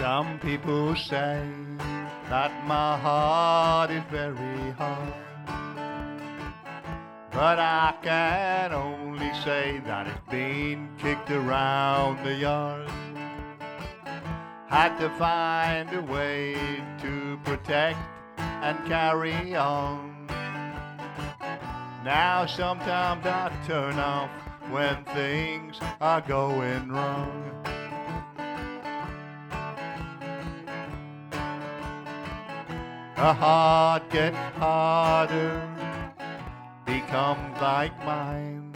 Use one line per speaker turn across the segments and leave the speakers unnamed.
Some people say that my heart is very hard. But I can only say that it's been kicked around the yard. Had to find a way to protect and carry on. Now sometimes I turn off when things are going wrong. A heart gets harder, becomes like mine.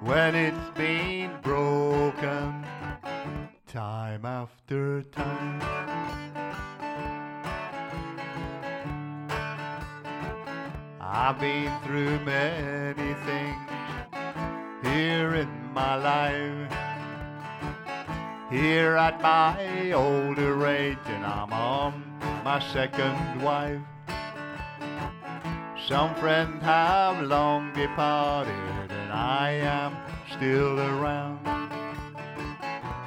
When it's been broken, time after time. I've been through many things here in my life. Here at my older age, and I'm on my second wife. Some friends have long departed, and I am still around.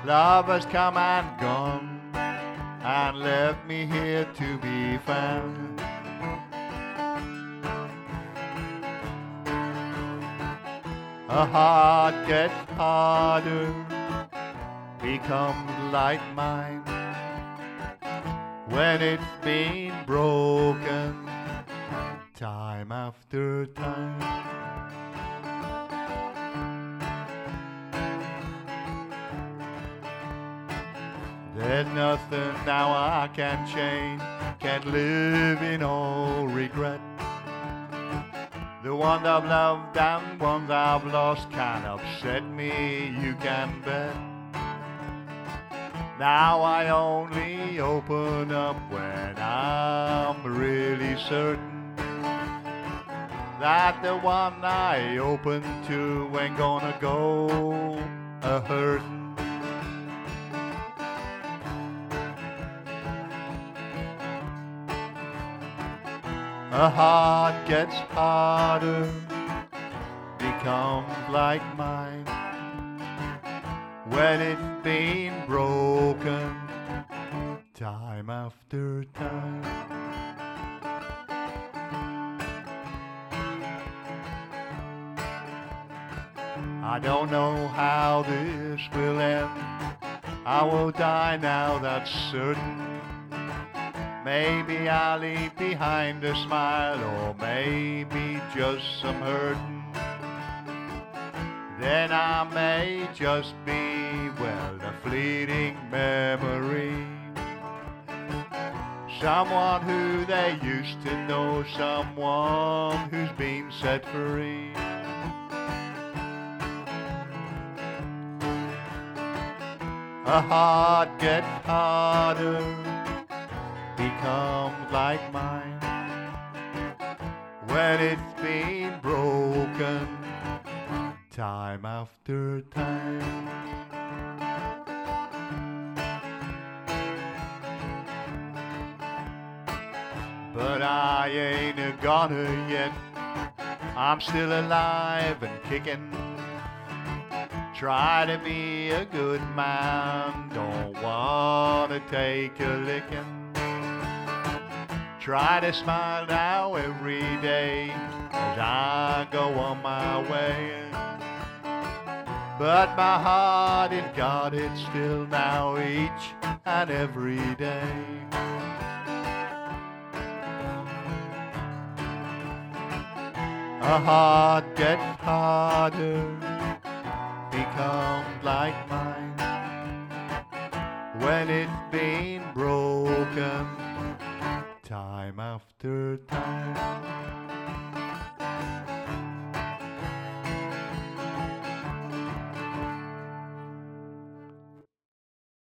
Love has come and gone, and left me here to be found. A heart gets harder, becomes like mine when it's been broken time after time. There's nothing now I can change, can't live in all regret. The ones I've loved and ones I've lost can upset me, you can bet. Now I only open up when I'm really certain that the one I open to ain't gonna go a hurtin'. A heart gets harder, becomes like mine when it's been broken time after time. I don't know how this will end. I will die now, that's certain. Maybe I'll leave behind a smile, or maybe just some hurting. Then I may just be, well, a fleeting memory. Someone who they used to know, someone who's been set free. A heart gets harder, becomes like mine when it's been broken time after time. But I ain't a goner yet. I'm still alive and kicking. Try to be a good man, don't wanna take a licking. Try to smile now every day as I go on my way. But my heart is guarded still now each and every day. A heart gets harder, becomes like mine when it's been broken time after time.